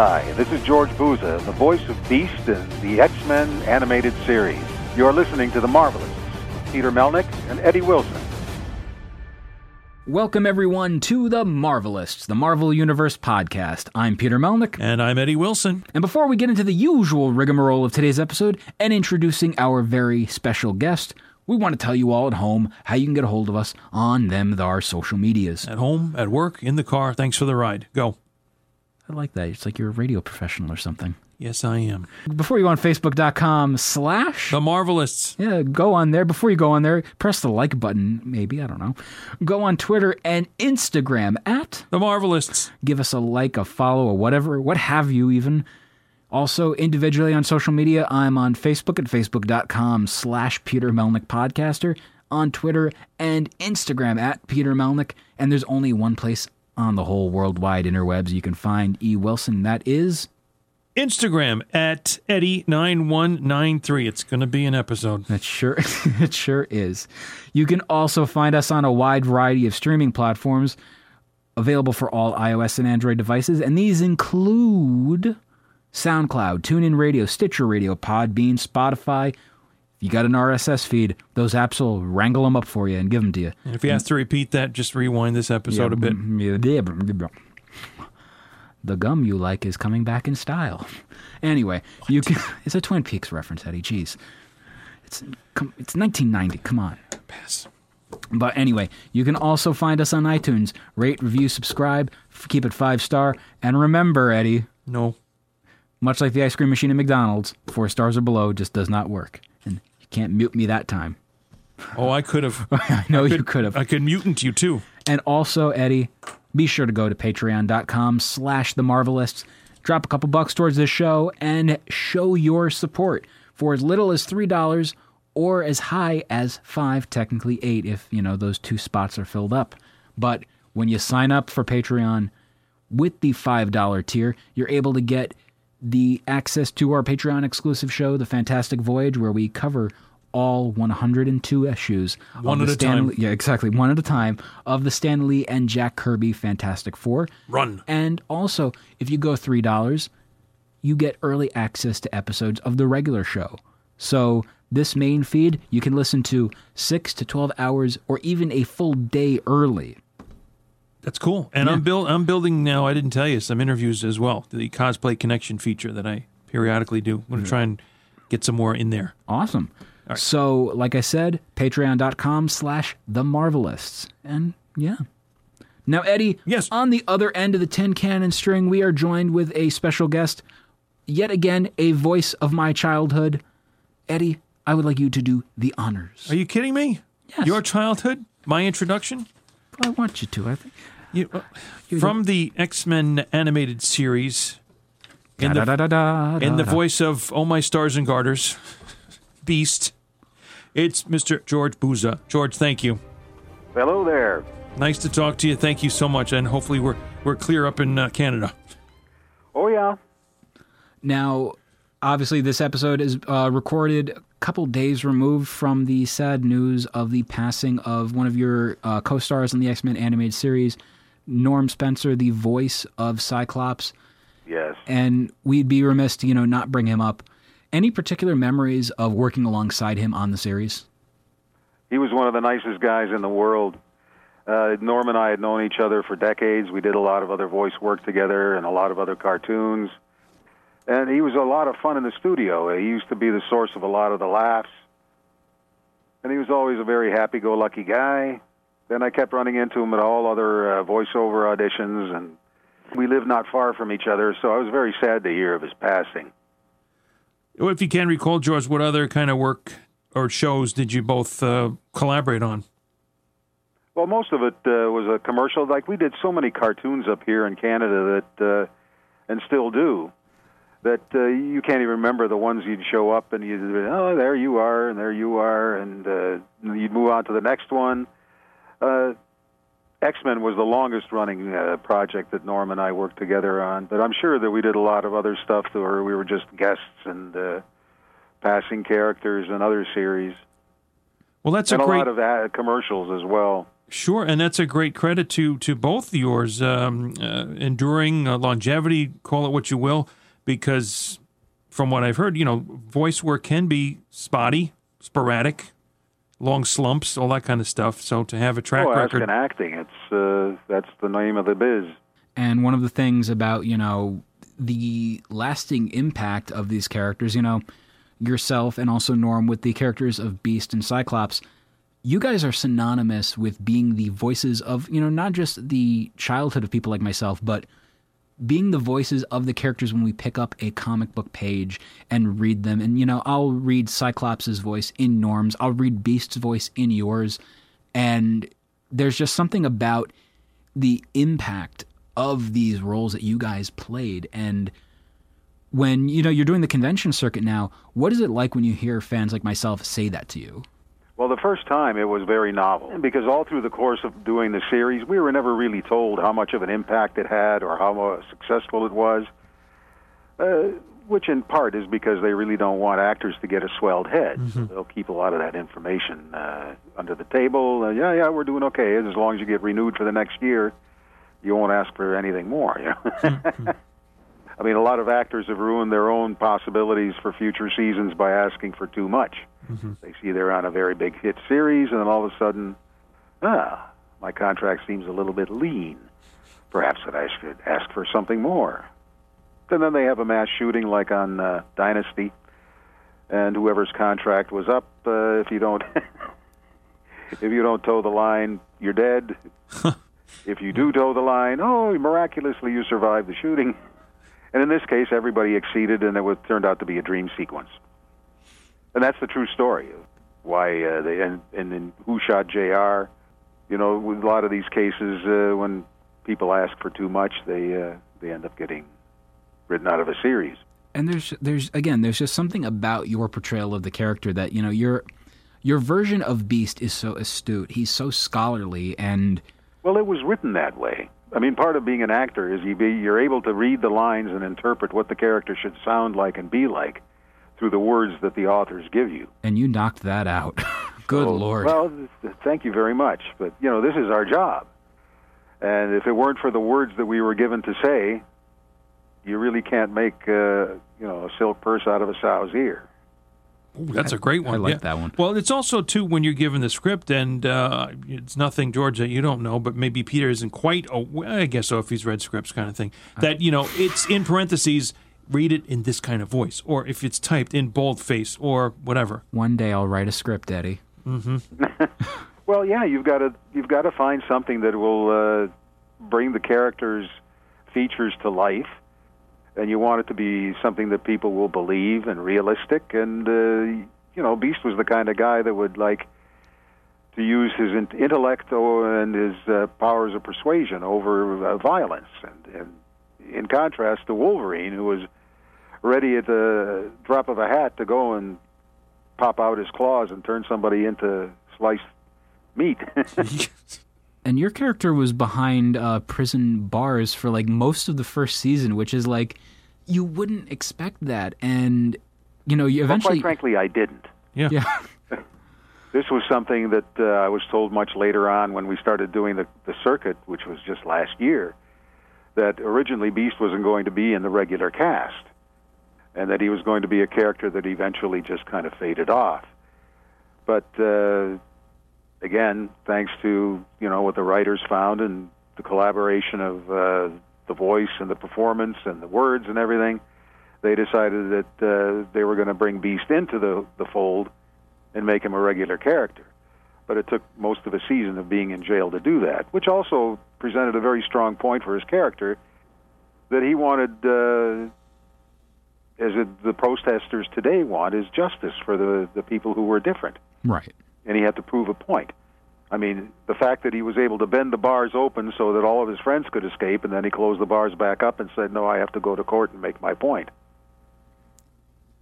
Hi, this is George Buza, the voice of Beast in the X-Men animated series. You're listening to The Marvelists, Peter Melnick and Eddie Wilson. Welcome, everyone, to The Marvelists, the Marvel Universe podcast. I'm Peter Melnick. And I'm Eddie Wilson. And before we get into the usual rigmarole of today's episode and introducing our very special guest, we want to tell you all at home how you can get a hold of us on them our social medias. At home, at work, in the car. Thanks for the ride. Go. I like that. It's like you're a radio professional or something. Yes, I am. Before you go on Facebook.com slash The Marvelists. Yeah, go on there. Before you go on there, press the like button, maybe. I don't know. Go on Twitter and Instagram at The Marvelists. give us a like, a follow, or whatever, what have you even. Also, individually on social media, I'm on Facebook at facebook.com slash Peter Melnick Podcaster, on Twitter and Instagram at Peter Melnick, and there's only one place on the whole worldwide interwebs you can find E. Wilson, that is... Instagram at Eddie9193. It's going to be an episode. It sure it sure is. You can also find us on a wide variety of streaming platforms available for all iOS and Android devices, and these include SoundCloud, TuneIn Radio, Stitcher Radio, Podbean, Spotify. You got an RSS feed, those apps will wrangle them up for you and give them to you. And if you have to repeat that, just rewind this episode a bit. Mm, mm, the gum you like is coming back in style. Anyway, you can. It's a Twin Peaks reference, Eddie. Jeez, it's come- it's 1990. Come on. Pass. But anyway, you can also find us on iTunes. Rate, review, subscribe, f- keep it five star, and remember, Eddie. No. Much like the ice cream machine at McDonald's, four stars or below just does not work, can't mute me that time. Oh, I could have. I know you could have. I could mutant you too. And also, Eddie, be sure to go to patreon.com slash the Marvelists. Drop a couple bucks towards this show and show your support for as little as $3 or as high as 5 technically 8 if, you know, those two spots are filled up. But when you sign up for Patreon with the $5 tier, you're able to get the access to our Patreon exclusive show, The Fantastic Voyage, where we cover all 102 issues. of One at a Stan time. Lee- yeah, exactly. One at a time of the Stan Lee and Jack Kirby Fantastic Four. Run. And also, if you go $3, you get early access to episodes of the regular show. So, this main feed, you can listen to 6 to 12 hours or even a full day early. That's cool. And I'm build I'm building now. I didn't tell you some interviews as well. The cosplay connection feature that I periodically do. I'm going to try and get some more in there. Awesome. So, like I said, patreon.com slash the Marvelists. And yeah. Now, Eddie, Yes. on the other end of the tin cannon string, we are joined with a special guest. Yet again, a voice of my childhood. Eddie, I would like you to do the honors. Are you kidding me? Yes. Your childhood, my introduction. I want you to. I think. You, uh, from the X Men animated series, in the, in the voice of Oh My Stars and Garters, Beast. It's Mr. George Buza. George, thank you. Hello there. Nice to talk to you. Thank you so much, and hopefully we're we're clear up in uh, Canada. Oh, yeah. Now, obviously, this episode is uh, recorded a couple days removed from the sad news of the passing of one of your uh, co stars in the X Men animated series, Norm Spencer, the voice of Cyclops. Yes. And we'd be remiss to, you know, not bring him up. Any particular memories of working alongside him on the series? He was one of the nicest guys in the world. Uh, Norm and I had known each other for decades. We did a lot of other voice work together and a lot of other cartoons. And he was a lot of fun in the studio. He used to be the source of a lot of the laughs. And he was always a very happy go lucky guy. Then I kept running into him at all other uh, voiceover auditions, and we lived not far from each other, so I was very sad to hear of his passing. Well, If you can recall, George, what other kind of work or shows did you both uh, collaborate on? Well, most of it uh, was a commercial. Like we did so many cartoons up here in Canada that, uh, and still do. that uh, you can't even remember the ones you'd show up and you'd be oh there you are and there you are and uh, you'd move on to the next one. Uh, X Men was the longest running uh, project that Norm and I worked together on, but I'm sure that we did a lot of other stuff where we were just guests and uh, passing characters and other series. Well, that's and a great lot of ad- commercials as well. Sure, and that's a great credit to to both yours, um, uh, enduring uh, longevity, call it what you will, because from what I've heard, you know, voice work can be spotty, sporadic, long slumps, all that kind of stuff. So to have a track oh, record, in acting, it's uh, that's the name of the biz. And one of the things about you know the lasting impact of these characters, you know, yourself and also Norm with the characters of Beast and Cyclops you guys are synonymous with being the voices of, you know, not just the childhood of people like myself, but being the voices of the characters when we pick up a comic book page and read them. And, you know, I'll read Cyclops' voice in Norm's, I'll read Beast's voice in yours. And there's just something about the impact of these roles that you guys played. And when, you know, you're doing the convention circuit now, what is it like when you hear fans like myself say that to you? Well, the first time it was very novel because all through the course of doing the series, we were never really told how much of an impact it had or how successful it was. Uh, which in part is because they really don't want actors to get a swelled head. Mm-hmm. So they'll keep a lot of that information uh, under the table. Uh, yeah, yeah, we're doing okay as long as you get renewed for the next year. You won't ask for anything more. You know? I mean, a lot of actors have ruined their own possibilities for future seasons by asking for too much. Mm-hmm. They see they're on a very big hit series, and then all of a sudden, ah, my contract seems a little bit lean. Perhaps that I should ask for something more. And then they have a mass shooting like on uh, Dynasty, and whoever's contract was up, uh, if you don't, if you don't toe the line, you're dead. if you do toe the line, oh, miraculously you survived the shooting. And in this case, everybody exceeded, and it was, turned out to be a dream sequence. And that's the true story of why uh, they and, and in Who Shot J.R. You know, with a lot of these cases, uh, when people ask for too much, they uh, they end up getting written out of a series. And there's there's again there's just something about your portrayal of the character that you know your your version of Beast is so astute. He's so scholarly and well, it was written that way. I mean, part of being an actor is you be, you're able to read the lines and interpret what the character should sound like and be like through the words that the authors give you. And you knocked that out. Good so, lord. Well, thank you very much. But you know, this is our job, and if it weren't for the words that we were given to say, you really can't make uh, you know a silk purse out of a sow's ear. Ooh, that's a great one. I like yeah. that one. Well, it's also too when you're given the script, and uh, it's nothing, George, that you don't know, but maybe Peter isn't quite. Aware, I guess so if he's read scripts, kind of thing. That you know, it's in parentheses. Read it in this kind of voice, or if it's typed in boldface, or whatever. One day I'll write a script, Eddie. Mm-hmm. well, yeah, you've got to you've got to find something that will uh, bring the characters' features to life and you want it to be something that people will believe and realistic. And uh, you know, Beast was the kind of guy that would like to use his intellect and his uh, powers of persuasion over uh, violence. And, and in contrast to Wolverine, who was ready at the drop of a hat to go and pop out his claws and turn somebody into sliced meat. and your character was behind uh, prison bars for like most of the first season, which is like you wouldn't expect that, and you know, you eventually. Well, quite frankly, I didn't. Yeah. Yeah. this was something that uh, I was told much later on when we started doing the the circuit, which was just last year. That originally Beast wasn't going to be in the regular cast, and that he was going to be a character that eventually just kind of faded off. But uh, again, thanks to you know what the writers found and the collaboration of uh, the voice and the performance and the words and everything, they decided that uh, they were going to bring Beast into the the fold and make him a regular character. But it took most of a season of being in jail to do that, which also presented a very strong point for his character that he wanted, uh, as the protesters today want, is justice for the the people who were different. Right. And he had to prove a point. I mean, the fact that he was able to bend the bars open so that all of his friends could escape, and then he closed the bars back up and said, "No, I have to go to court and make my point."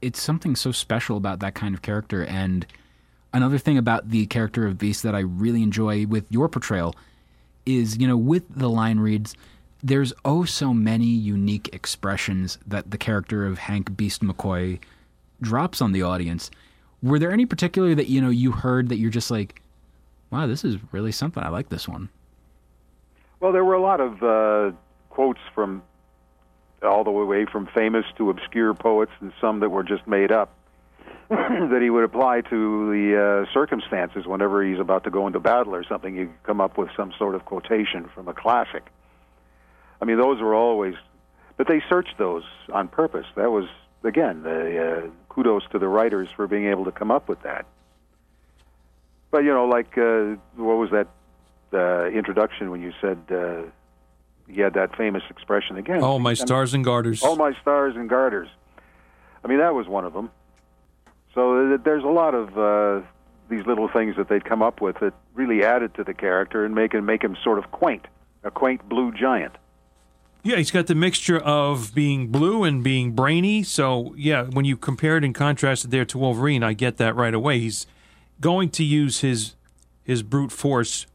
it's something so special about that kind of character. And another thing about the character of Beast that I really enjoy with your portrayal is, you know, with the line reads, there's oh so many unique expressions that the character of Hank Beast McCoy drops on the audience. Were there any particular that you know you heard that you're just like, wow, this is really something. I like this one. Well, there were a lot of uh, quotes from all the way from famous to obscure poets, and some that were just made up that he would apply to the uh, circumstances whenever he's about to go into battle or something. You come up with some sort of quotation from a classic. I mean, those were always, but they searched those on purpose. That was again the uh, kudos to the writers for being able to come up with that. But you know, like uh, what was that uh, introduction when you said uh, he had that famous expression again? Oh, my stars and garters. Oh, my stars and garters. I mean, that was one of them. So uh, there's a lot of uh, these little things that they'd come up with that really added to the character and make him make him sort of quaint, a quaint blue giant. Yeah, he's got the mixture of being blue and being brainy. So yeah, when you compared and contrasted there to Wolverine, I get that right away. He's going to use his his brute force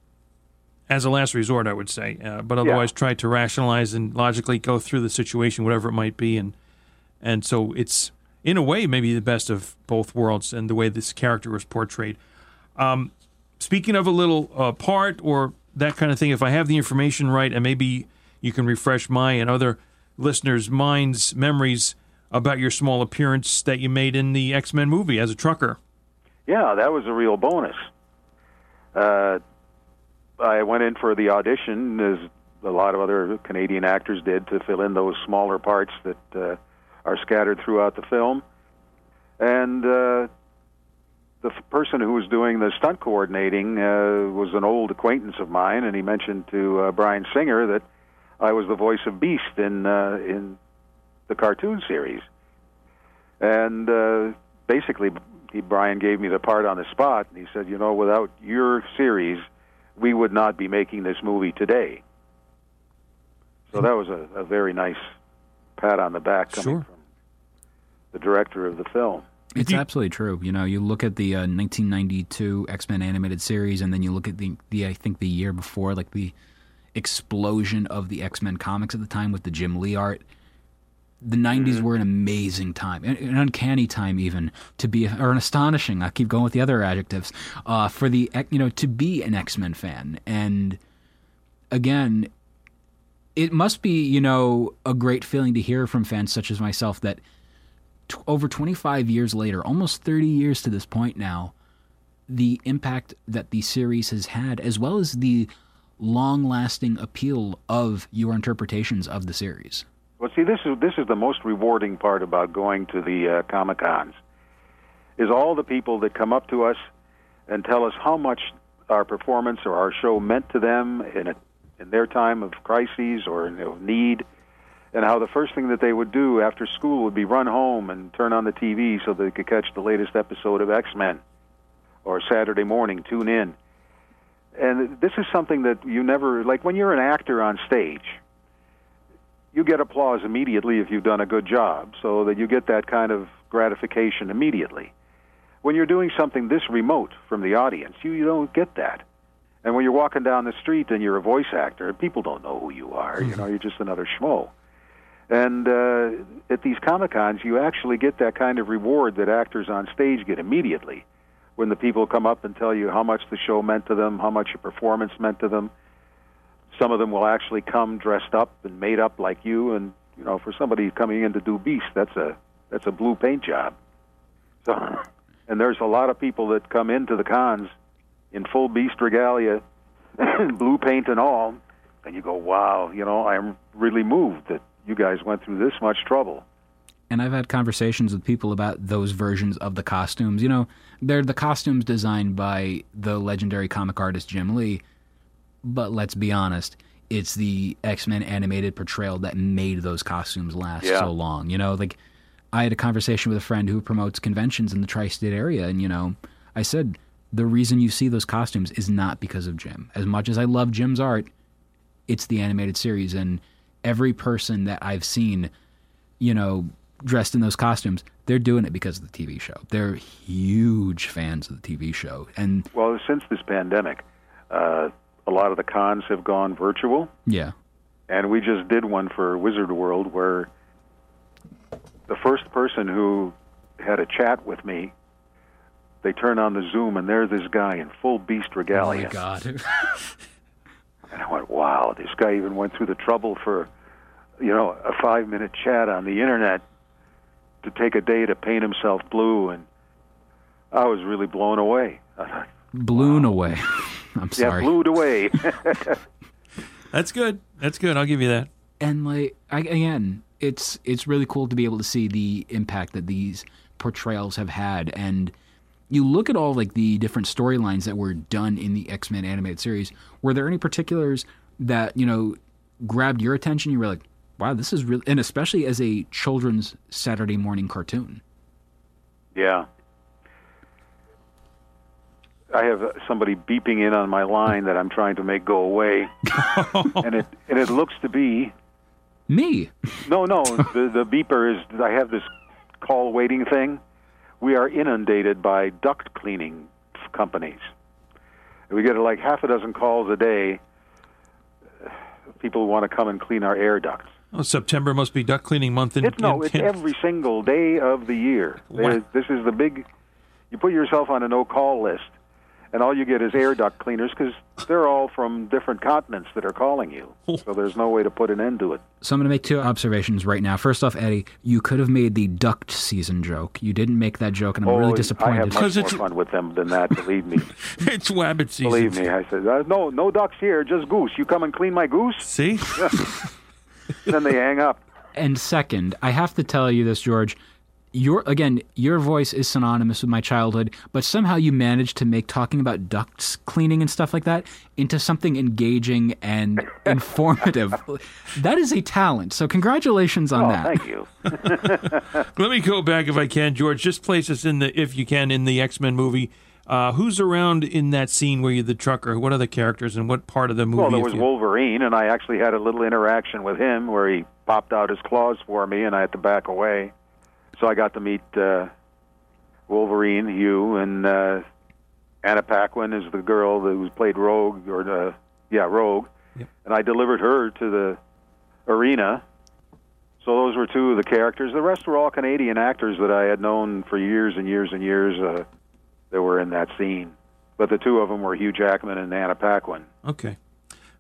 as a last resort, I would say, uh, but otherwise Yeah. try to rationalize and logically go through the situation, whatever it might be, and and so it's in a way maybe the best of both worlds and the way this character was portrayed. Um, speaking of a little uh, part or that kind of thing, if I have the information right, and maybe you can refresh my and other listeners' minds, memories about your small appearance that you made in the X Men movie as a trucker. Yeah, that was a real bonus. Uh, I went in for the audition, as a lot of other Canadian actors did, to fill in those smaller parts that uh, are scattered throughout the film. And uh, the f- person who was doing the stunt coordinating uh, was an old acquaintance of mine, and he mentioned to uh, Bryan Singer that I was the voice of Beast in uh, in the cartoon series. And uh, basically, he, Bryan gave me the part on the spot, and he said, "You know, without your series, we would not be making this movie today." So that was a, a very nice pat on the back coming Sure. from the director of the film. It's absolutely true. You know, you look at the uh, 1992 X Men animated series, and then you look at the the I think the year before, like the explosion of the X Men comics at the time with the Jim Lee art. The 90s were an amazing time, an, an uncanny time even to be, or an astonishing. I keep going with the other adjectives uh, for the you know to be an X Men fan, and again, it must be you know a great feeling to hear from fans such as myself that t- over 25 years later, almost 30 years to this point now, the impact that the series has had, as well as the long lasting appeal of your interpretations of the series. Well, see, this is this is the most rewarding part about going to the uh, Comic Cons, is all the people that come up to us and tell us how much our performance or our show meant to them in a, in their time of crises or need, and how the first thing that they would do after school would be run home and turn on the TV so they could catch the latest episode of X Men, or Saturday morning tune in. And this is something that you never like when you're an actor on stage you get applause immediately if you've done a good job, so that you get that kind of gratification immediately. When you're doing something this remote from the audience, you, you don't get that. And when you're walking down the street and you're a voice actor, people don't know who you are. You know, you're just another schmo. And uh, at these Comic Cons, you actually get that kind of reward that actors on stage get immediately when the people come up and tell you how much the show meant to them, how much your performance meant to them. Some of them will actually come dressed up and made up like you, and you know, for somebody coming in to do Beast, that's a that's a blue paint job. So, and there's a lot of people that come into the cons in full Beast regalia, blue paint and all, and you go, wow, you know, I'm really moved that you guys went through this much trouble. And I've had conversations with people about those versions of the costumes. You know, they're the costumes designed by the legendary comic artist Jim Lee. But let's be honest, it's the X Men animated portrayal that made those costumes last Yeah. so long. You know, like I had a conversation with a friend who promotes conventions in the tri state area, and, you know, I said, the reason you see those costumes is not because of Jim. As much as I love Jim's art, it's the animated series. And every person that I've seen, you know, dressed in those costumes, they're doing it because of the TV show. They're huge fans of the TV show, and Well, since this pandemic, uh, a lot of the cons have gone virtual, yeah, and we just did one for Wizard World where the first person who had a chat with me, they turn on the Zoom and there's this guy in full beast regalia. oh my god, And I went, wow, this guy even went through the trouble for, you know, a five minute chat on the internet to take a day to paint himself blue. And I was really blown away. I thought, blown away. I'm sorry. yeah, sorry. blew away. That's good. That's good. I'll give you that. and like I, again it's it's really cool to be able to see the impact that these portrayals have had and you look at all like the different storylines that were done in the x-men animated series were there any particulars that you know grabbed your attention you were like wow this is really and especially as a children's saturday morning cartoon yeah. I have somebody beeping in on my line that I'm trying to make go away, and it and it looks to be me No, no. the the beeper is. I have this call waiting thing. We are inundated by duct cleaning companies. We get like half a dozen calls a day. People want to come and clean our air ducts. Oh, September must be duck cleaning month. In, It's no, in- it's every single day of the year. Wow. This is the big. You put yourself on a no call list, and all you get is air duct cleaners because they're all from different continents that are calling you. So there's no way to put an end to it. so i'm going to make two observations right now first off eddie you could have made the duct season joke you didn't make that joke and i'm really Oh, I disappointed have much Because more it's- fun with them than that. Believe me. it's wabbit season. Believe me, I said, uh, no, no ducks here, just goose. You come and clean my goose. See, then they hang up. And second, I have to tell you this, George. Your again, your voice is synonymous with my childhood, but somehow you managed to make talking about ducts cleaning and stuff like that into something engaging and informative. that is a talent. So congratulations on Oh, that. thank you. let me go back if I can, George. Just place us in the, if you can, in the X Men movie. Uh, who's around in that scene where you're the trucker? What are the characters and what part of the movie? Well, there was you- Wolverine, and I actually had a little interaction with him where he popped out his claws for me, and I had to back away. So I got to meet uh, Wolverine, Hugh, and uh, Anna Paquin is the girl that was played Rogue, or uh, yeah, Rogue, Yep. and I delivered her to the arena. So those were two of the characters. The rest were all Canadian actors that I had known for years and years and years. Uh, that were in that scene, but the two of them were Hugh Jackman and Anna Paquin. Okay.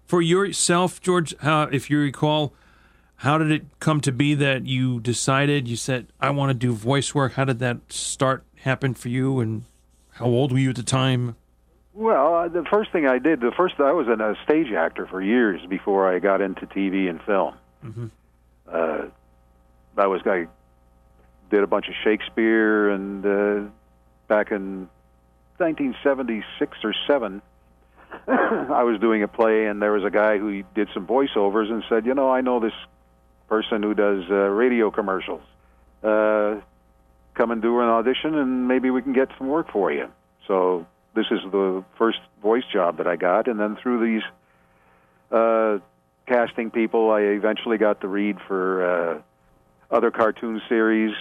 For yourself, George, how, if you recall, how did it come to be that you decided, you said, I want to do voice work? How did that start happen for you? And how old were you at the time? Well, uh, the first thing I did, the first I was an, a stage actor for years before I got into TV and film. Uh, I was I did a bunch of Shakespeare, and uh, back in 1976 or seven, I was doing a play, and there was a guy who did some voiceovers and said, "You know, I know this person who does uh, radio commercials. Uh, come and do an audition, and maybe we can get some work for you." So this is the first voice job that I got, and then through these uh, casting people, I eventually got the read for uh, other cartoon series.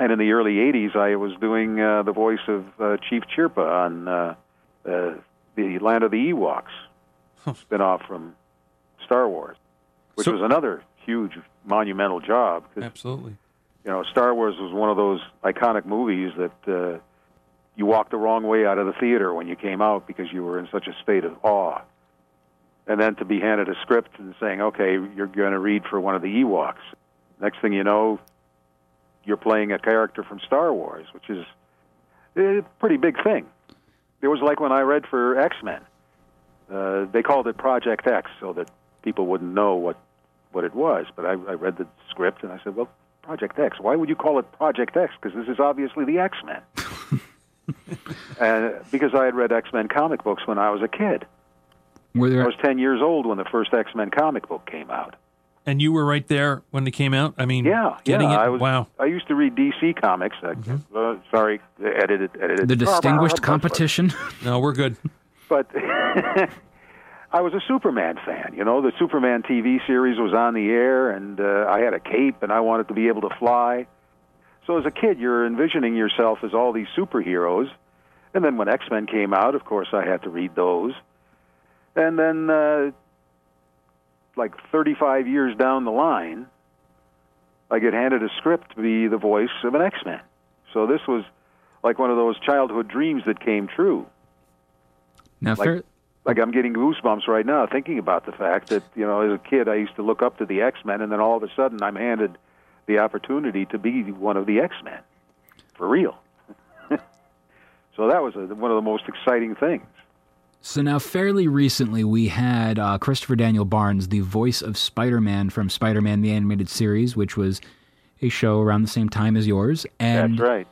And in the early '80s, I was doing uh, the voice of uh, Chief Chirpa on uh, uh, the Land of the Ewoks spin-off from Star Wars, which So- was another huge, monumental job. 'cause Absolutely. you know, Star Wars was one of those iconic movies that uh, you walked the wrong way out of the theater when you came out because you were in such a state of awe. And then to be handed a script and saying, okay, you're going to read for one of the Ewoks. Next thing you know, you're playing a character from Star Wars, which is a pretty big thing. It was like when I read for X Men. Uh, they called it Project X so that people wouldn't know what, what it was. But I, I read the script and I said, well, Project X. Why would you call it Project X? Because this is obviously the X Men. and because I had read X Men comic books when I was a kid. Were I was 10 years old when the first X Men comic book came out. And you were right there when it came out? I mean, Yeah, getting yeah. it? I was. wow. I used to read DC comics. Uh, uh, sorry, edited, edited. the distinguished competition? No, we're good. But I was a Superman fan. You know, the Superman TV series was on the air, and uh, I had a cape, and I wanted to be able to fly. So as a kid, you're envisioning yourself as all these superheroes. And then when X Men came out, of course, I had to read those. And then, uh, like 35 years down the line, I get handed a script to be the voice of an X Men. So this was like one of those childhood dreams that came true. Now, Like- Like I'm getting goosebumps right now thinking about the fact that you know, as a kid, I used to look up to the X Men, and then all of a sudden, I'm handed the opportunity to be one of the X Men for real. so that was a, one of the most exciting things. So now, fairly recently, we had uh, Christopher Daniel Barnes, the voice of Spider-Man from Spider-Man: The Animated Series, which was a show around the same time as yours, and That's right.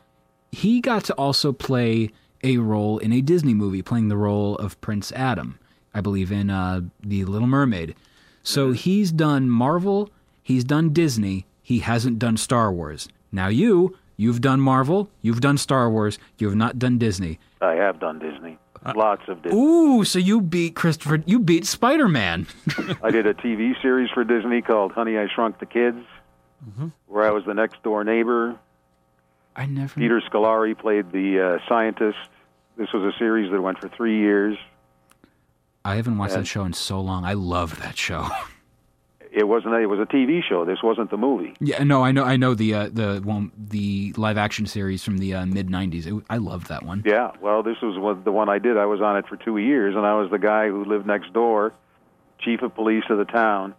he got to also play a role in a Disney movie, playing the role of Prince Adam, I believe, in uh, The Little Mermaid. So he's done Marvel, he's done Disney, he hasn't done Star Wars. Now you, you've done Marvel, you've done Star Wars, you have not done Disney. I have done Disney. Lots of Disney. Ooh, so you beat Christopher, you beat Spider Man. I did a TV series for Disney called Honey, I Shrunk the Kids, where I was the next door neighbor. I never. Peter Scolari played the uh, scientist. This was a series that went for three years. I haven't watched And- that show in so long. I love that show. It wasn't. A, it was a TV show. This wasn't the movie. yeah, no, I know, I know the uh, the one, the live action series from the uh, mid '90s. I loved that one. Yeah. Well, this was the one I did. I was on it for two years, and I was the guy who lived next door, chief of police of the town,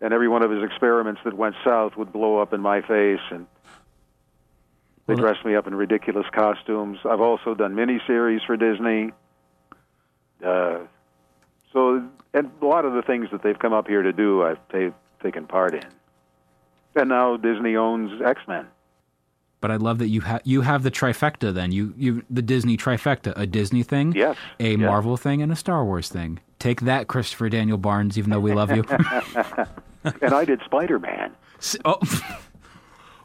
and every one of his experiments that went south would blow up in my face, and they Well, dressed me up in ridiculous costumes. I've also done miniseries for Disney. Uh, so, and a lot of the things that they've come up here to do, I've ta- taken part in. And now Disney owns X Men. But I love that you have you have the trifecta. Then you you the Disney trifecta: a Disney thing, Yes. a yes. Marvel thing, and a Star Wars thing. Take that, Christopher Daniel Barnes. Even though we love you. And I did Spider Man. Oh.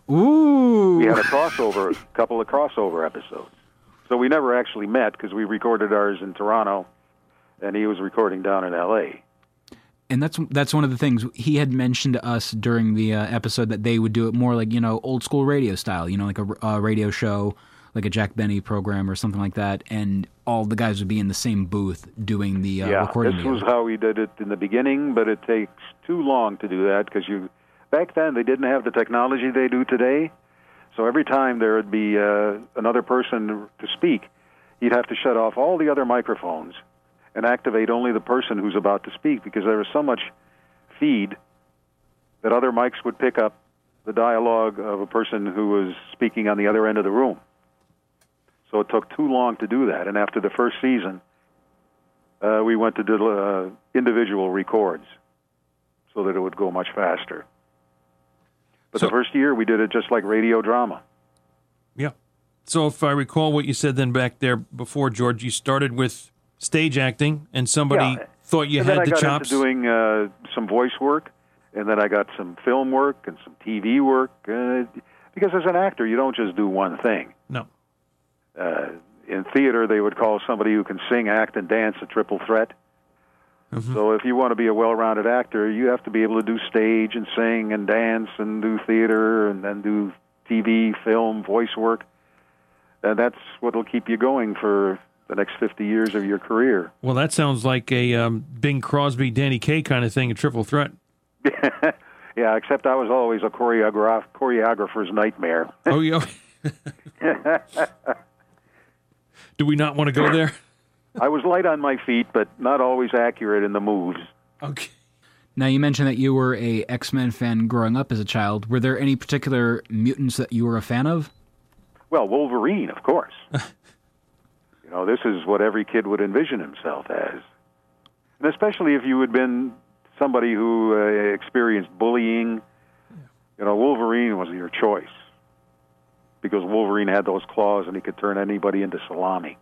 Ooh. We had a crossover, a couple of crossover episodes. So we never actually met because we recorded ours in Toronto, and he was recording down in L.A. and that's that's one of the things he had mentioned to us during the uh, episode that they would do it more like you know old school radio style, you know, like a, radio show, like a Jack Benny program or something like that, and all the guys would be in the same booth doing the uh, yeah, recording. this was how we did it in the beginning, but it takes too long to do that because you back then they didn't have the technology they do today. So every time there would be uh, another person to speak, you'd have to shut off all the other microphones and activate only the person who's about to speak because there was so much feed that other mics would pick up the dialogue of a person who was speaking on the other end of the room. So it took too long to do that. And after the first season, uh, we went to do uh, individual records so that it would go much faster. But So- the first year we did it just like radio drama. Yeah. So if I recall what you said then back there before, George, you started with stage acting, and somebody Yeah. thought you and had then I the got chops. into doing uh, some voice work, and then I got some film work and some TV work. Uh, because as an actor, you don't just do one thing. no. Uh, in theater, they would call somebody who can sing, act, and dance a triple threat. Mm-hmm. So if you want to be a well-rounded actor, you have to be able to do stage and sing and dance and do theater and then do TV, film, voice work. And that's what will keep you going for the next 50 years of your career. Well, that sounds like a um, Bing Crosby, Danny Kaye kind of thing, a triple threat. yeah, except I was always a choreograph- choreographer's nightmare. Oh, yeah. Do we not want to go there? I was light on my feet, but not always accurate in the moves. Okay. Now you mentioned that you were a X Men fan growing up as a child. Were there any particular mutants that you were a fan of? Well, Wolverine, of course. you know, this is what every kid would envision himself as. And especially if you had been somebody who uh, experienced bullying, you know, Wolverine was your choice. Because Wolverine had those claws and he could turn anybody into salami.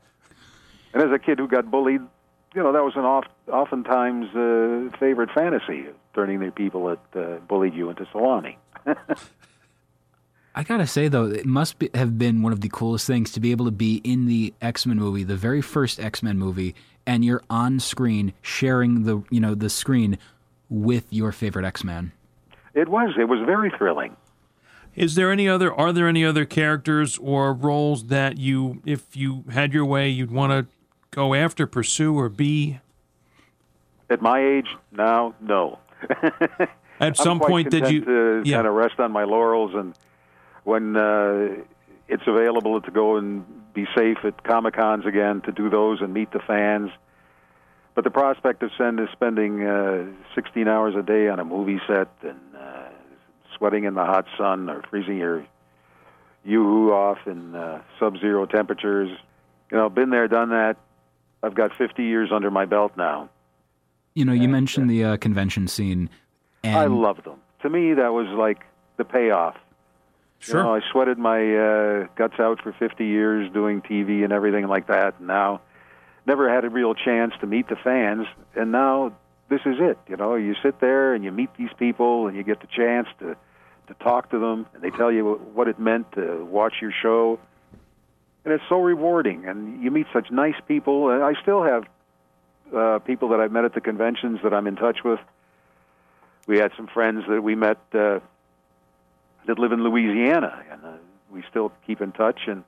And as a kid who got bullied, you know, that was an oft, oftentimes uh, favorite fantasy, turning the people that uh, bullied you into salami. I gotta say though, it must be, have been one of the coolest things to be able to be in the X Men movie, the very first X Men movie, and you're on screen sharing the you know the screen with your favorite X Man. It was. It was very thrilling. Is there any other? Are there any other characters or roles that you, if you had your way, you'd want to go after, pursue, or be? At my age now, no. At some I'm quite point, did you? To yeah. kind of rest on my laurels, and when uh, it's available to go and be safe at Comic Cons again, to do those and meet the fans. But the prospect of spending uh, 16 hours a day on a movie set and uh, sweating in the hot sun or freezing your yoo-hoo off in uh, sub-zero temperatures, you know, been there, done that. I've got 50 years under my belt now. You know, you mentioned the uh, convention scene. And I love them. To me, that was like the payoff. Sure. You know, I sweated my uh, guts out for 50 years doing TV and everything like that. And now, never had a real chance to meet the fans. And now, this is it. You know, you sit there and you meet these people, and you get the chance to to talk to them, and they tell you what it meant to watch your show. And it's so rewarding, and you meet such nice people. And I still have uh, people that I've met at the conventions that I'm in touch with. We had some friends that we met uh, that live in Louisiana, and uh, we still keep in touch. And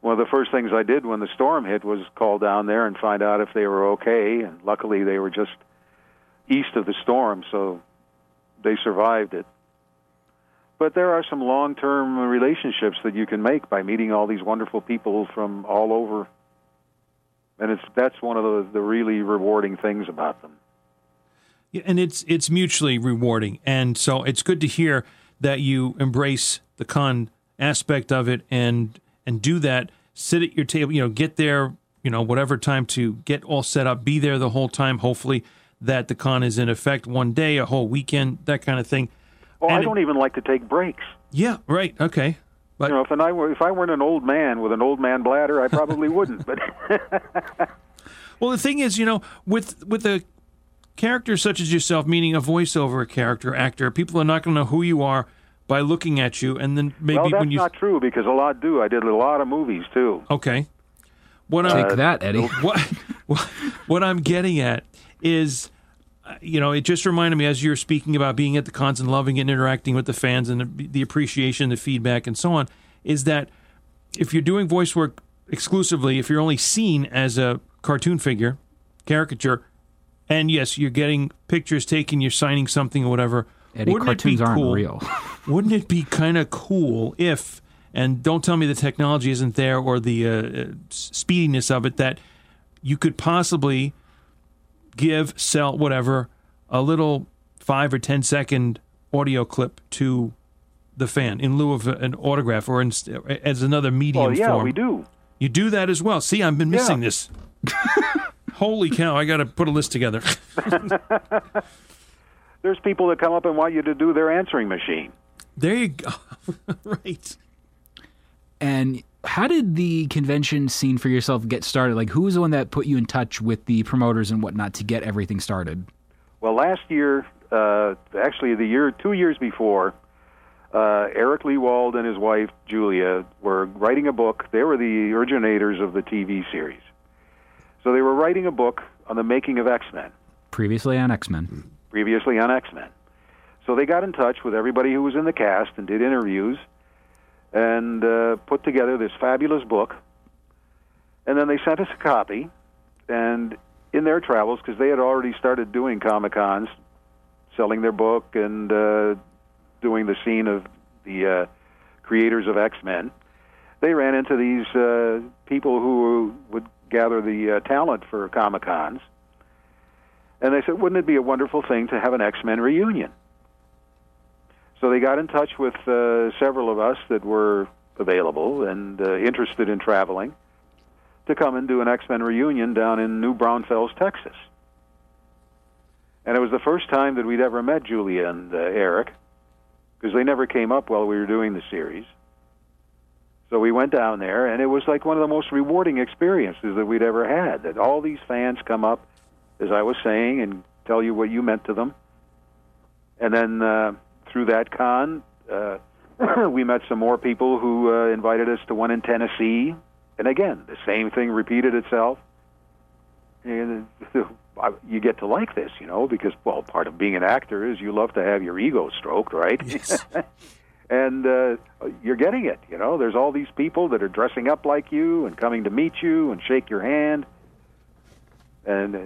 one of the first things I did when the storm hit was call down there and find out if they were okay. And luckily, they were just east of the storm, so they survived it. But there are some long-term relationships that you can make by meeting all these wonderful people from all over, and it's that's one of the, the really rewarding things about them. Yeah, and it's it's mutually rewarding, and so it's good to hear that you embrace the con aspect of it and and do that. Sit at your table, you know, get there, you know, whatever time to get all set up, be there the whole time. Hopefully, that the con is in effect one day, a whole weekend, that kind of thing. And I don't even like to take breaks. Yeah, right. Okay, but You know, if I were if I weren't an old man with an old man bladder, I probably wouldn't. But Well, the thing is, you know, with with a character such as yourself, meaning a voiceover character, actor, people are not going to know who you are by looking at you, and then maybe well, that's when you not true because a lot do. I did a lot of movies too. okay, what take I'm that, Eddie. what what what I'm getting at is. uh, You know, it just reminded me as you're speaking about being at the cons and loving and interacting with the fans and the, the appreciation, the feedback, and so on, is that if you're doing voice work exclusively, if you're only seen as a cartoon figure, caricature, and yes, you're getting pictures taken, you're signing something or whatever. Eddie, wouldn't cartoons it be aren't real. Wouldn't it be kind of cool if, and don't tell me the technology isn't there or the uh, uh, speediness of it, that you could possibly give, sell, whatever, a little five or ten second audio clip to the fan in lieu of an autograph or in, as another medium Well, yeah, form. we do. You do that as well. See, I've been missing Yeah. this. Holy cow! I got to put a list together. There's people that come up and want you to do their answering machine. there you go. right. And how did the convention scene for yourself get started? Like, who was the one that put you in touch with the promoters and whatnot to get everything started? Well, last year, uh, actually the year, two years before, uh, Eric Lewald and his wife Julia were writing a book. They were the originators of the TV series, so they were writing a book on the making of X Men. Previously on X Men. previously on X Men. So they got in touch with everybody who was in the cast and did interviews and uh, put together this fabulous book. And then they sent us a copy. And in their travels, because they had already started doing Comic Cons, selling their book and uh, doing the scene of the uh, creators of X Men, they ran into these uh, people who would gather the uh, talent for Comic Cons. And they said, wouldn't it be a wonderful thing to have an X Men reunion? So they got in touch with uh, several of us that were available and uh, interested in traveling to come and do an X Men reunion down in New Braunfels, Texas. And it was the first time that we'd ever met Julia and uh, Eric because they never came up while we were doing the series. So we went down there, and it was like one of the most rewarding experiences that we'd ever had. That all these fans come up, as I was saying, and tell you what you meant to them. And then uh, through that con, uh, we met some more people who uh, invited us to one in Tennessee, and again, the same thing repeated itself. And uh, you get to like this, you know, because well, part of being an actor is you love to have your ego stroked, right? Yes. and uh, you're getting it. You know, there's all these people that are dressing up like you and coming to meet you and shake your hand and uh,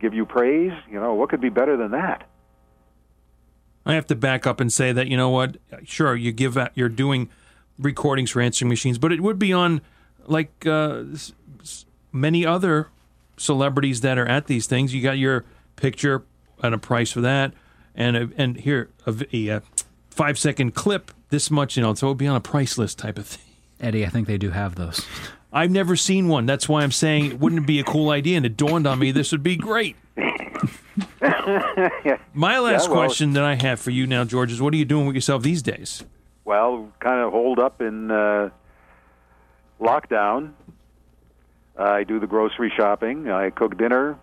give you praise. You know, what could be better than that? I have to back up and say that you know what? Sure, you give out, you're doing recordings for answering machines, but it would be on like uh, many other celebrities that are at these things. You got your picture and a price for that, and a, and here a. uh, five second clip, this much, you know, so it would be on a price list type of thing. Eddie, I think they do have those. I've never seen one. That's why I'm saying, it wouldn't it be a cool idea? And it dawned on me this would be great. My last Yeah, well- question that I have for you now, George, is what are you doing with yourself these days? Well, kind of holed up in uh, lockdown. I do the grocery shopping. I cook dinner.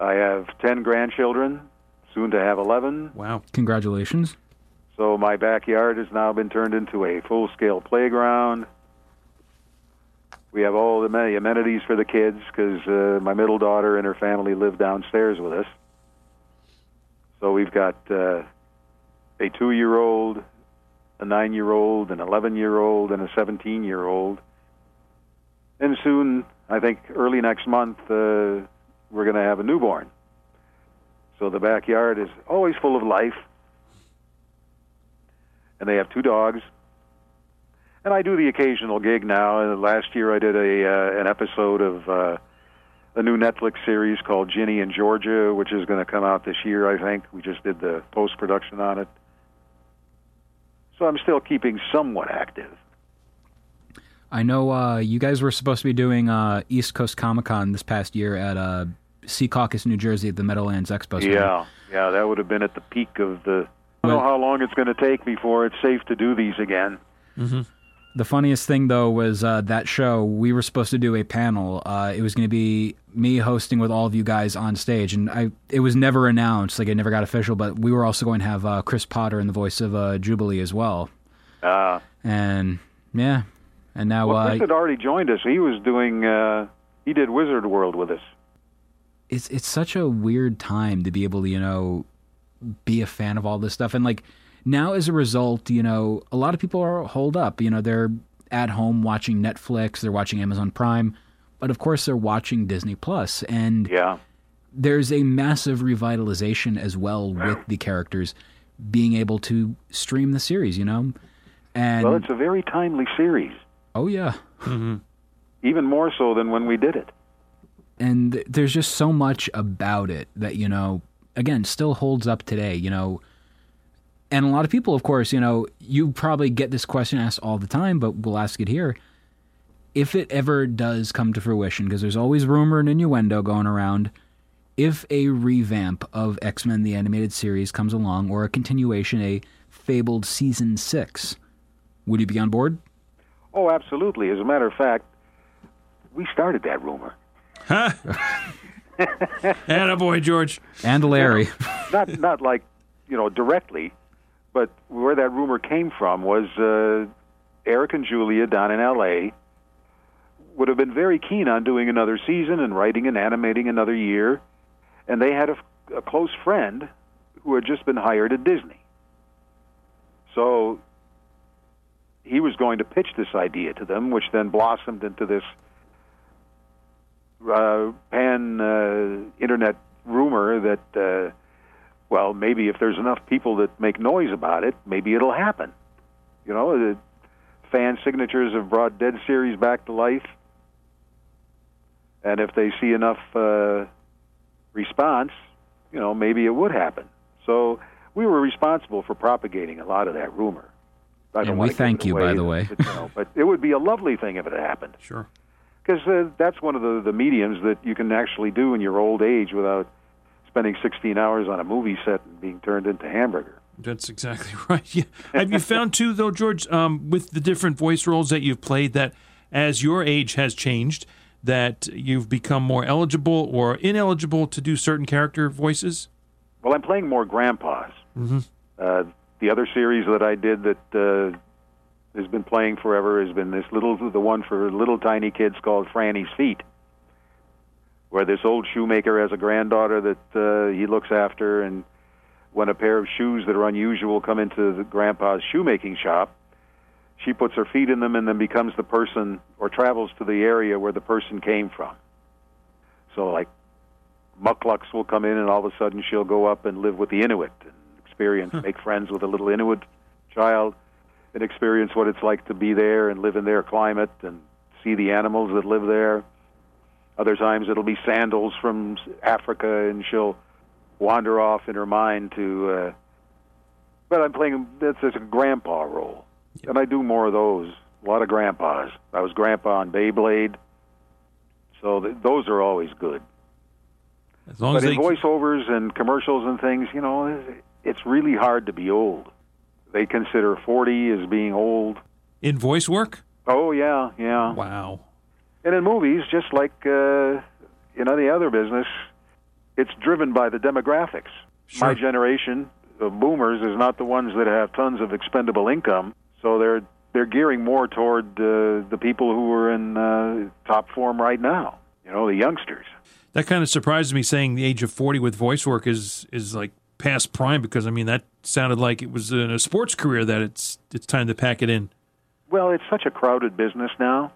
I have 10 grandchildren, soon to have 11. Wow. Congratulations. So my backyard has now been turned into a full scale playground. We have all the many amenities for the kids because uh, my middle daughter and her family live downstairs with us. So we've got uh, a two year old, a nine year old, an 11 year old, and a 17 year old. And soon, I think early next month, uh, we're going to have a newborn. So the backyard is always full of life and they have two dogs. And I do the occasional gig now. Last year, I did a uh, an episode of uh, a new Netflix series called Ginny and Georgia, which is going to come out this year. I think we just did the post production on it. So I'm still keeping somewhat active. I know uh, you guys were supposed to be doing uh, East Coast Comic Con this past year at uh, Secaucus, New Jersey, at the Meadowlands Expo. Center. Yeah, yeah, that would have been at the peak of the. I don't know how long it's going to take before it's safe to do these again. The funniest thing though was uh, that show. We were supposed to do a panel. Uh, it was going to be me hosting with all of you guys on stage, and I it was never announced. Like it never got official. But we were also going to have uh, Chris Potter in the voice of uh, Jubilee as well. Uh, And yeah, and now well, uh, Chris had already joined us. He was doing. Uh, he did Wizard World with us. It's it's such a weird time to be able to you know be a fan of all this stuff. And like now as a result you know a lot of people are holed up. You know they're at home watching netflix they're watching amazon prime but of course they're watching disney plus. And Yeah. there's a massive revitalization as well with the characters being able to stream the series you know? And Well, it's a very timely series, oh yeah. Mm-hmm. Even more so than when we did it. And th- there's just so much about it that you know again still holds up today you know and a lot of people of course you know you probably get this question asked all the time but we'll ask it here if it ever does come to fruition because there's always rumor and innuendo going around if a revamp of x-men the animated series comes along or a continuation a fabled season 6 would you be on board Oh, absolutely. As a matter of fact, we started that rumor. Attaboy, George. and larry Not not like you know directly, but where that rumor came from was uh, Eric and Julia down in L.A. would have been very keen on doing another season and writing and animating another year, and they had a, a close friend who had just been hired at Disney. So he was going to pitch this idea to them, which then blossomed into this uh, pan uh, internet rumor that, uh, well, maybe if there's enough people that make noise about it, maybe it'll happen. You know, the fan signatures have brought Dead series back to life, and if they see enough uh, response, you know, maybe it would happen. So we were responsible for propagating a lot of that rumor. I And we thank you, away, by the way. But, you know, but it would be a lovely thing if it happened Sure. Because uh, that's one of the, the mediums that you can actually do in your old age without spending 16 hours on a movie set and being turned into hamburger. That's exactly right. Yeah. Have you found too, though, George, um, with the different voice roles that you've played, that as your age has changed, that you've become more eligible or ineligible to do certain character voices? Well, I'm playing more grandpas. Mm-hmm. Uh, the the other series that I did that uh, has been playing forever has been this little the one for little tiny kids called Franny's Feet, where this old shoemaker has a granddaughter that uh, he looks after, and when a pair of shoes that are unusual come into the grandpa's shoemaking shop, she puts her feet in them and then becomes the person or travels to the area where the person came from. So like mukluks will come in and all of a sudden she'll go up and live with the Inuit and experience make friends with a little Inuit child and experience what it's like to be there and live in their climate and see the animals that live there. Other times it'll be sandals from Africa and she'll wander off in her mind to uh but I'm playing that's a grandpa role. And I do more of those. A lot of grandpas. I was grandpa on Beyblade. So th- those are always good. As long But as in they voiceovers and commercials and things, you know, it's really hard to be old. They consider 40 as being old. in voice work. Oh, yeah, yeah. Wow. And in movies, just like uh, in any other business, it's driven by the demographics. Sure. My generation of boomers is not the ones that have tons of expendable income, so they're they're gearing more toward uh, the people who are in uh, top form right now. You know, the youngsters. That kind of surprises me. Saying the age of forty with voice work is is like past prime because I mean that sounded like it was in a sports career that it's it's time to pack it in. Well, it's such a crowded business now.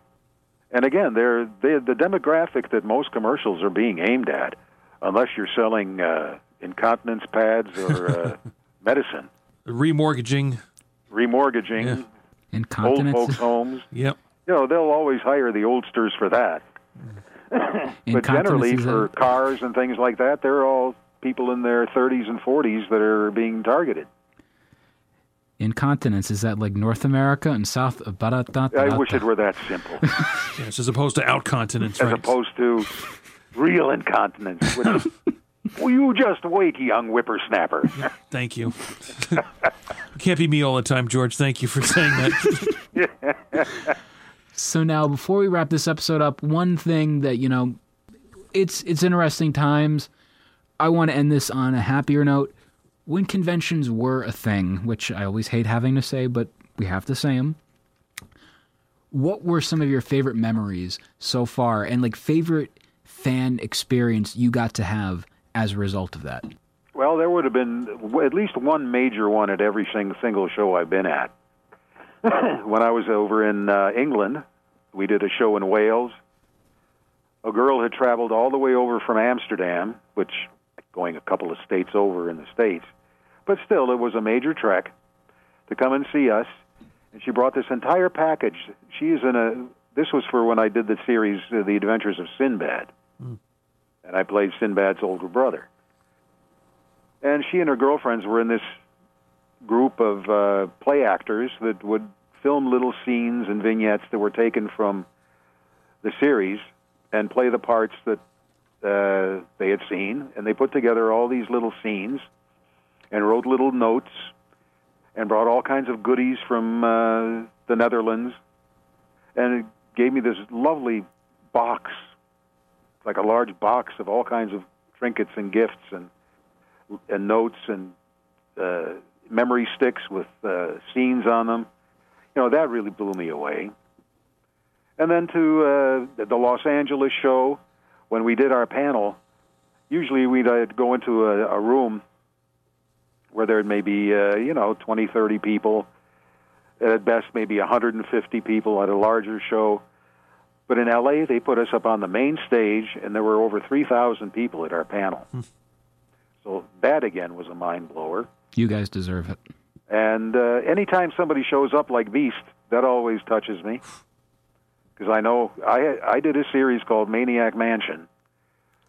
And again, they're, they the demographic that most commercials are being aimed at, unless you're selling uh, incontinence pads or uh, medicine, Remortgaging. remortgaging, old Incontinence. folks' homes. Yep. You know, they'll always hire the oldsters for that. but generally, for cars and things like that, they're all people in their 30s and 40s that are being targeted. Incontinence is that like North America and South? I wish it were that simple. Yes, as opposed to outcontinence, as right? opposed to real incontinence. Which, well, you just wait, young whippersnapper. Thank you. it can't be me all the time, George. Thank you for saying that. So now, before we wrap this episode up, one thing that you know, it's it's interesting times. I want to end this on a happier note. When conventions were a thing, which I always hate having to say, but we have to say them. What were some of your favorite memories so far, and like favorite fan experience you got to have as a result of that? well, there would have been at least one major one at every single show I've been at. when I was over in uh, England, we did a show in Wales. A girl had traveled all the way over from Amsterdam, which going a couple of states over in the states, but still it was a major trek to come and see us. And she brought this entire package. She is in a. This was for when I did the series, uh, The Adventures of Sinbad, and I played Sinbad's older brother. And she and her girlfriends were in this group of uh, play actors that would film little scenes and vignettes that were taken from the series and play the parts that uh, they had seen. And they put together all these little scenes and wrote little notes and brought all kinds of goodies from uh, the Netherlands and it gave me this lovely box, like a large box of all kinds of trinkets and gifts and and notes and uh, memory sticks with uh, scenes on them. You know that really blew me away. And then to uh, the Los Angeles show, when we did our panel, usually we'd uh, go into a, a room where there may be uh, you know 20, 30 people, at best maybe 150 people at a larger show. But in LA, they put us up on the main stage, and there were over 3,000 people at our panel. So that again was a mind blower. You guys deserve it. And uh, anytime somebody shows up like Beast, that always touches me. Because I know I I did a series called Maniac Mansion,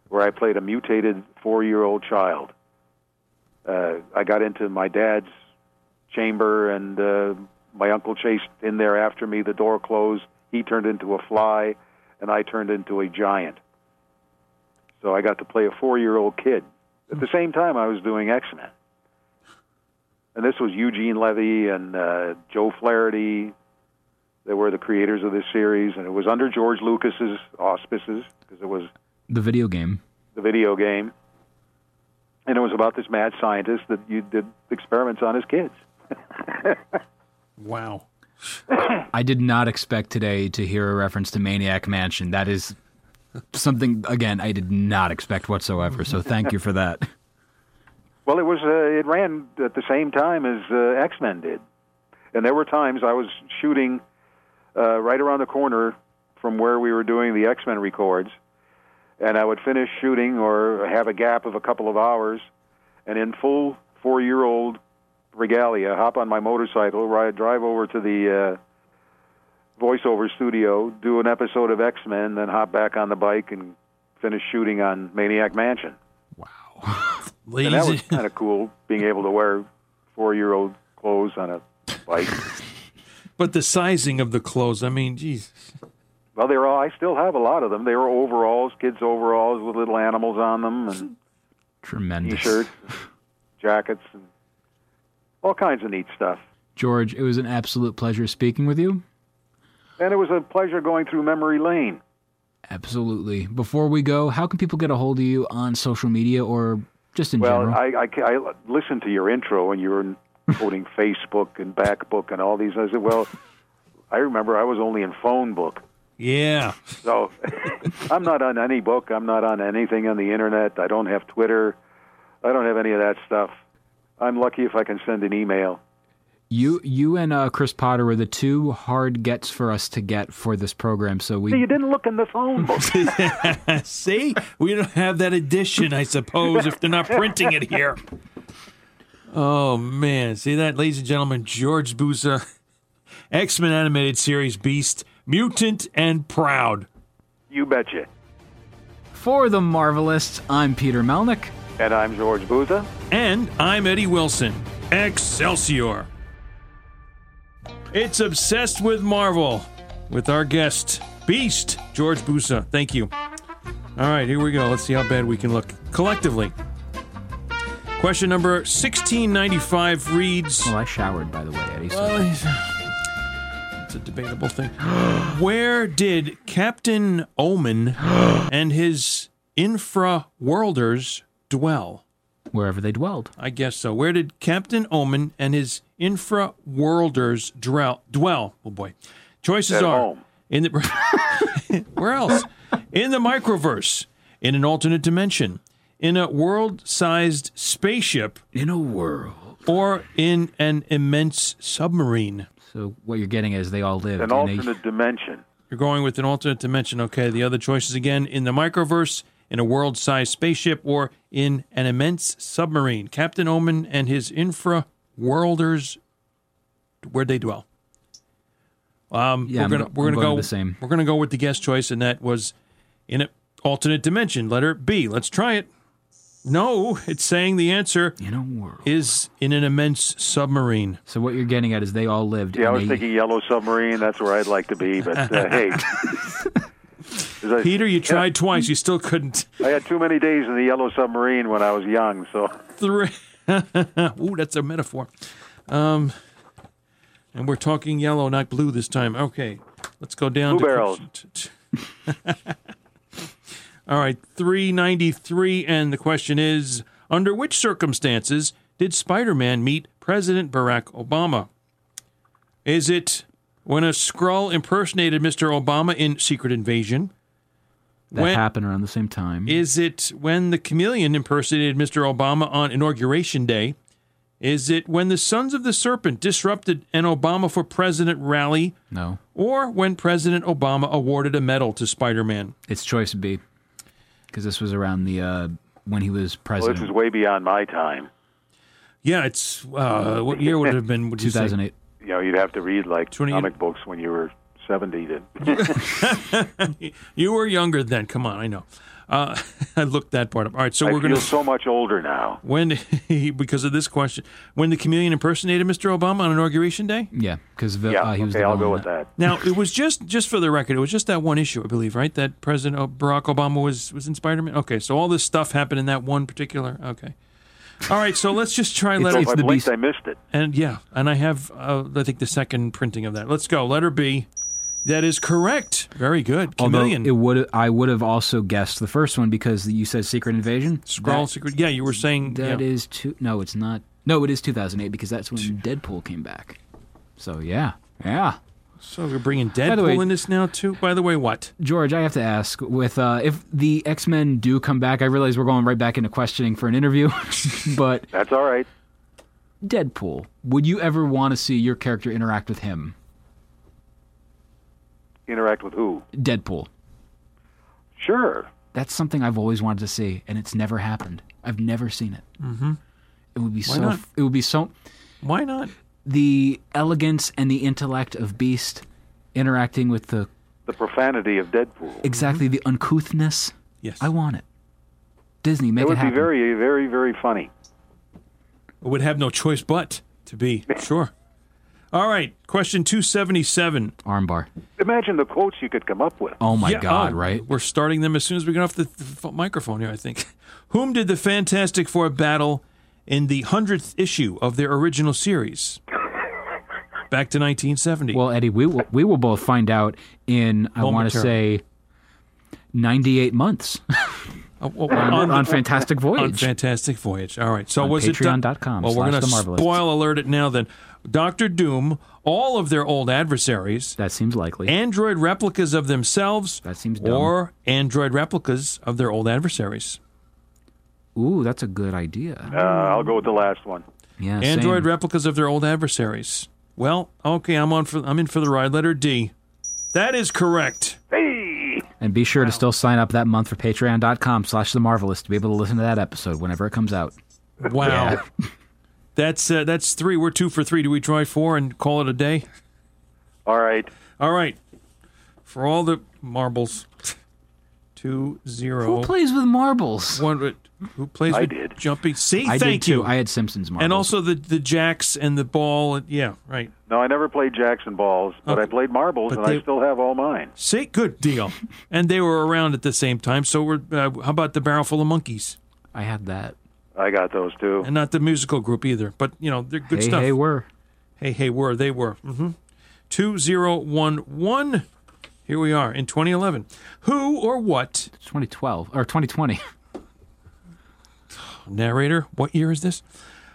where I played a mutated four-year-old child. Uh, I got into my dad's chamber, and uh, my uncle chased in there after me. The door closed. He turned into a fly, and I turned into a giant. So I got to play a four-year-old kid. At the same time, I was doing X-Men. And this was Eugene Levy and uh, Joe Flaherty. They were the creators of this series, and it was under George Lucas's auspices because it was The video game. the video game. And it was about this mad scientist that you did experiments on his kids. Wow. I did not expect today to hear a reference to Maniac Mansion. That is something again I did not expect whatsoever. So thank you for that. Well, it was uh, it ran at the same time as uh, X Men did, and there were times I was shooting uh, right around the corner from where we were doing the X Men records, and I would finish shooting or have a gap of a couple of hours, and in full four year old regalia, hop on my motorcycle, ride, drive over to the uh, voiceover studio, do an episode of X Men, then hop back on the bike and finish shooting on Maniac Mansion. Ladies, And that was kind of cool, being able to wear four-year-old clothes on a bike. but the sizing of the clothes, I mean, geez. well, they're all. I still have a lot of them. They were overalls, kids' overalls with little animals on them, and Tremendous. t-shirts, jackets, and all kinds of neat stuff. George, it was an absolute pleasure speaking with you. And it was a pleasure going through memory lane. Absolutely. Before we go, how can people get a hold of you on social media or just in Well, general? I, I, I listened to your intro, and you were quoting Facebook and Backbook and all these. I said, well, I remember I was only in phone book. Yeah. So I'm not on any book. I'm not on anything on the internet. I don't have Twitter. I don't have any of that stuff. I'm lucky if I can send an email. you you and uh, Chris Potter were the two hard gets for us to get for this program. So See, we you didn't look in the phone book. See, we don't have that edition, I suppose, if they're not printing it here. Oh man, see that, ladies and gentlemen, George Buza, X Men animated series Beast, Mutant and Proud. you betcha. for the Marvelists, I'm Peter Melnick. And I'm George Buza. And I'm Eddie Wilson. Excelsior. It's Obsessed with Marvel with our guest, Beast, George Buza. Thank you. All right, here we go. Let's see how bad we can look collectively. Question number 1695 reads. Well, I showered, by the way, Eddie. So Well, it's a debatable thing. Where did Captain Omen and his infra-worlders dwell? wherever they dwelled. I guess so. Where did Captain Omen and his infra-worlders dwell? Dwell. Oh boy. Choices At are home. in the where else? In the microverse, in an alternate dimension, in a world-sized spaceship, In a world. or in an immense submarine. So what you're getting is they all live An in a alternate dimension. You're going with an alternate dimension. Okay, the other choices again in the microverse, in a world sized spaceship, or in an immense submarine. Captain Omen and his infra worlders, where'd they dwell? Um, Yeah, we're gonna go- we're I'm gonna go the same. We're gonna go with the guest choice, and that was in an alternate dimension. Letter B. Let's try it. No, it's saying the answer in a world. is in an immense submarine. So what you're getting at is they all lived Yeah, I was a thinking Yellow Submarine. That's where I'd like to be. But uh, hey, I- Peter, you tried twice. You still couldn't. I had too many days in the Yellow Submarine when I was young. So three. Ooh, that's a metaphor. Um, and we're talking yellow, not blue this time. Okay, let's go down Blue to barrels. All right, three ninety three, and the question is: Under which circumstances did Spider-Man meet President Barack Obama? Is it when a Skrull impersonated Mr. Obama in Secret Invasion? that when- happened around the same time. Is it when the chameleon impersonated Mr. Obama on Inauguration Day? Is it when the Sons of the Serpent disrupted an Obama for President rally? no, Or when President Obama awarded a medal to Spider Man? it's choice B because this was around the uh, when he was president. well, this president. is way beyond my time. Yeah, it's. Uh, what year would it have been? Would you say? 2008. You know, you'd have to read like 28 comic books when you were seventy. To You were younger then. Come on, I know. Uh, I looked that part up. All right, so I we're feel going to. so much older now. When, because of this question, when the chameleon impersonated Mr. Obama on Inauguration Day? Yeah, because Yeah, uh, he was okay, the I'll go with that. Now it was just just for the record, it was just that one issue, I believe, right? That President Barack Obama was was in Spider Man. Okay, so all this stuff happened in that one particular. Okay, all right. So let's just try It's- So letter if I the beast. I missed it. and yeah, and I have uh, I think the second printing of that. Let's go. Letter B. That is correct. Very good. Although Chameleon. it would, I would have also guessed the first one because you said Secret Invasion. Skrull secret. Yeah, you were saying That yeah. is too. No, it's not. No, it is 2008 because that's when Deadpool came back. So yeah, yeah. So we're bringing Deadpool way- in this now too. By the way, what? George, I have to ask: with uh, if the X Men do come back, I realize we're going right back into questioning for an interview, but That's all right. Deadpool, would you ever want to see your character interact with him? Interact with who? Deadpool. Sure. That's something I've always wanted to see, and it's never happened. I've never seen it. Mm-hmm. It would be so. not? It would be so. Why not? The elegance and the intellect of Beast interacting with the The profanity of Deadpool. exactly the uncouthness. Yes. I want it. Disney, make It it, would be happen. very, very, very funny. would have no choice but to be sure. All right, question two seventy seven. Armbar. Imagine the quotes you could come up with. Oh my God! Oh, right? We're starting them as soon as we get off the, the microphone here. I think. Whom did the Fantastic Four battle in the hundredth issue of their original series? Back to nineteen seventy. Well, Eddie, we will, we will both find out in I want to say ninety-eight months uh, on, on Fantastic Voyage. on Fantastic Voyage. All right. So On was it done- patreon.com Well, we're going to The Marvelists. spoil alert it now. Then, Doctor Doom, all of their old adversaries, that seems likely. android replicas of themselves, That seems dumb. or android replicas of their old adversaries. Ooh, that's a good idea. Uh, I'll go with the last one. Yeah, Android same. replicas of their old adversaries. Well, okay, I'm on for I'm in for the ride. Letter D. That is correct. Hey! and be sure to still sign up that month for patreon.com slash the marvelists to be able to listen to that episode whenever it comes out. Wow. That's uh, that's three. We're two for three. Do we try four and call it a day? All right. All right. For all the marbles. Two zero. Who plays with marbles? One, who plays I with did. jumping? See, I thank did too. you. I had Simpsons marbles. and also the the jacks and the ball. and- Yeah, right. No, I never played Jackson balls, but Okay. I played marbles, But and they- I still have all mine. See, good deal. and they were around at the same time. So we're. Uh, how about the barrel full of monkeys? I had that. I got those too. And not the musical group either. But you know they're good hey, stuff. hey, we're. Hey, hey, were they were. Mm-hmm. Two zero one one. Here we are in 2011. Who or what 2012 or 2020. narrator? What year is this?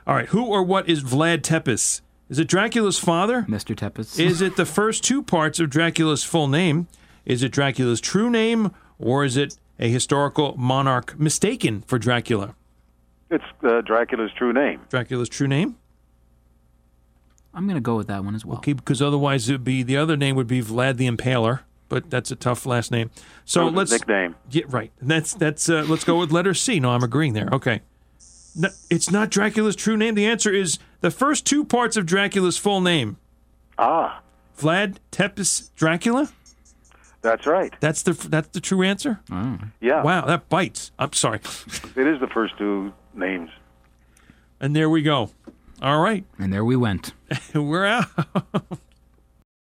All right. Who or what is Vlad Tepes? Is it Dracula's father? Mr. Tepes. Is it the first two parts of Dracula's full name? Is it Dracula's true name, or is it a historical monarch mistaken for Dracula? It's uh, Dracula's true name. Dracula's true name? I'm going to go with that one as well. Okay, because otherwise it'd be the other name would be Vlad the Impaler, but that's a tough last name. So That let's his nickname. Yeah, right. That's that's. Uh, let's go with letter C. No, I'm agreeing there. Okay. No, it's not Dracula's true name. The answer is the first two parts of Dracula's full name. Ah, Vlad Tepes Dracula. that's right. That's the that's the true answer. Yeah, Wow, that bites. I'm sorry. it is the first two names. And there we go. All right, And there we went. we're out.